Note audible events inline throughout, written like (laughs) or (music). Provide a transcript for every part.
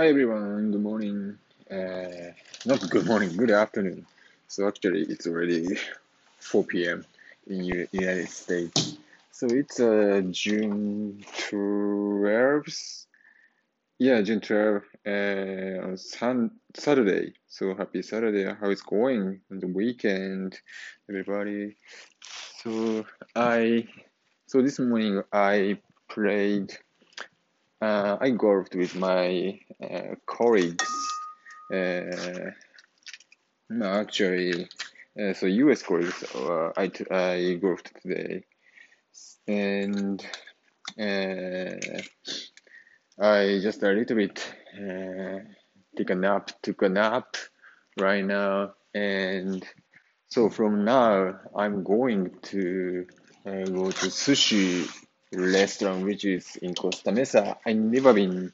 Hi everyone, good morning. Uh, not good morning, good afternoon. So actually, it's already (laughs) 4 p.m. in U- United States. So it's uh, June 12th. Yeah, June 12th uh, on sun- Saturday. So happy Saturday. How is going the weekend, everybody? So I so this morning I played uh, I golfed with my uh, colleagues. Uh, no, actually, uh, so U.S. colleagues. Uh, I t- I golfed today, and uh, I just a little bit take a nap. Took a nap right now, and so from now I'm going to go to sushi restaurant, which is in Costa Mesa. I never been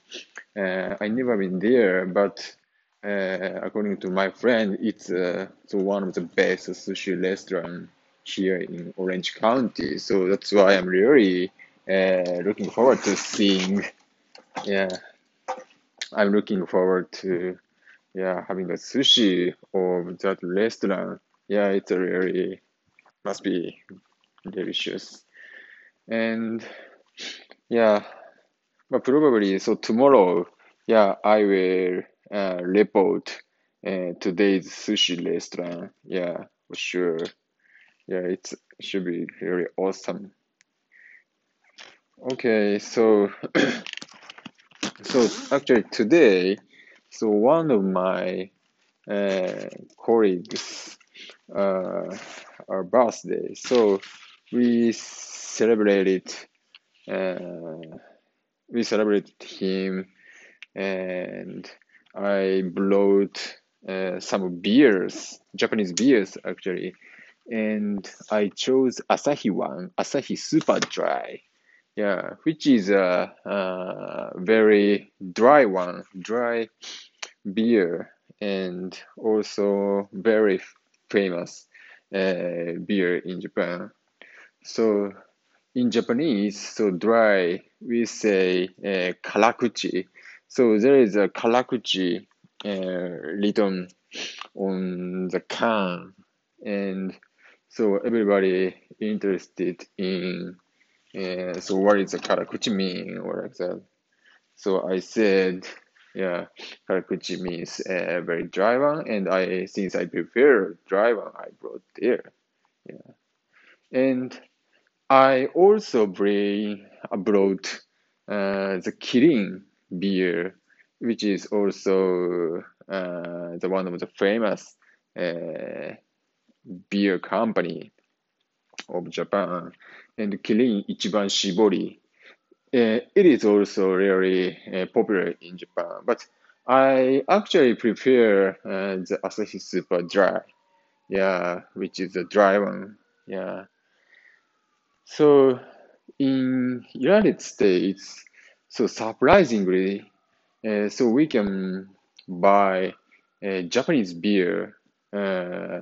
uh, I never been there, but uh, according to my friend, it's uh, so one of the best sushi restaurant here in Orange County. So that's why I'm really uh, looking forward to seeing. Yeah, I'm looking forward to yeah having the sushi of that restaurant. Yeah, it's a really must be delicious. And yeah, but probably so tomorrow. Yeah, I will uh, report uh, today's sushi restaurant. Yeah, for sure. Yeah, it should be really awesome. Okay, so (coughs) so actually today, so one of my uh, colleagues uh, our birthday, so we celebrated uh, we celebrated him and I brought uh, some beers, Japanese beers actually, and I chose Asahi one, Asahi Super Dry. Yeah, which is a, a very dry one, dry beer, and also very famous uh, beer in Japan. So in Japanese, so dry, we say uh, karakuchi. So there is a karakuchi uh, written on the can, and so everybody interested in uh, so what is a karakuchi mean or like that. So I said, yeah, karakuchi means uh, very dry one, and I since I prefer dry one, I brought there. Yeah, and I also bring brought uh, the Kirin beer, which is also uh, the one of the famous uh, beer company of Japan, and Kirin Ichiban Shibori. Uh, it is also really uh, popular in Japan, but I actually prefer uh, the Asahi Super Dry, yeah, which is the dry one, yeah. So in United States, so surprisingly, uh, so we can buy uh, Japanese beer uh,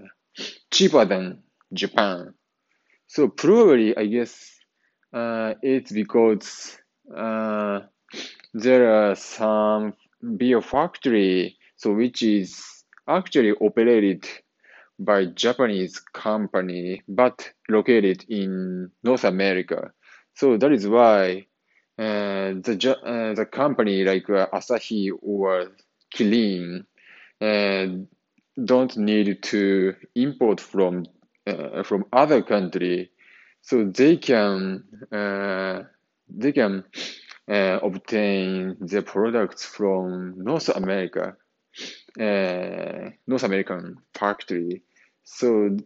cheaper than Japan. So probably, I guess, uh, it's because uh, there are some beer factory, so which is actually operated by Japanese company, but located in North America. So that is why uh, the uh, the company like uh, Asahi or Kirin uh, don't need to import from uh, from other country, so they can uh, they can obtain their products from North America, uh, North American factory. So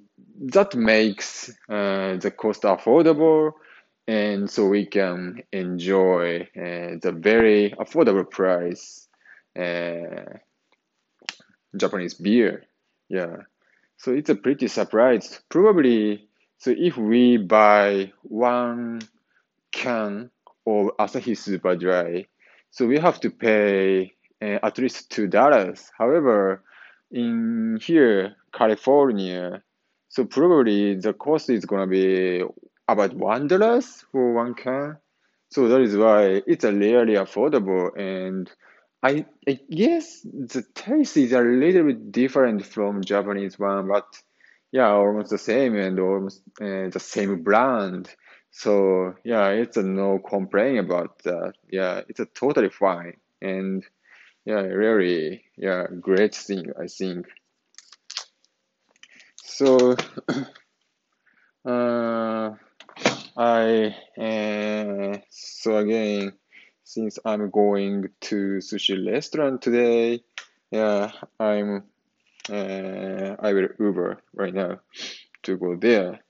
that makes uh, the cost affordable, and so we can enjoy uh, the very affordable price uh, Japanese beer. Yeah. So it's a pretty surprise. Probably, so if we buy one can of Asahi Super Dry, so we have to pay uh, at least two dollars. However, in here, California, so probably the cost is gonna be about one dollars for one can. So that is why it's a really affordable, and I, I guess the taste is a little bit different from Japanese one, but yeah, almost the same and almost uh, the same brand. So yeah, it's a no complaint about that. Yeah, it's a totally fine and yeah, really yeah, great thing I think. So (coughs) uh, I uh, so again, since I'm going to sushi restaurant today, yeah, I'm uh, I will Uber right now to go there.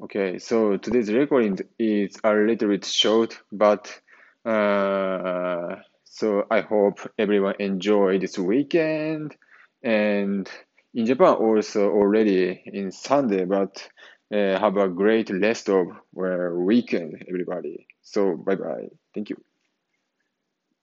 Okay, so today's recording is a little bit short, but uh, so I hope everyone enjoy this weekend. And in Japan also already in Sunday, but uh, have a great rest of uh, weekend, everybody. So bye bye. Thank you.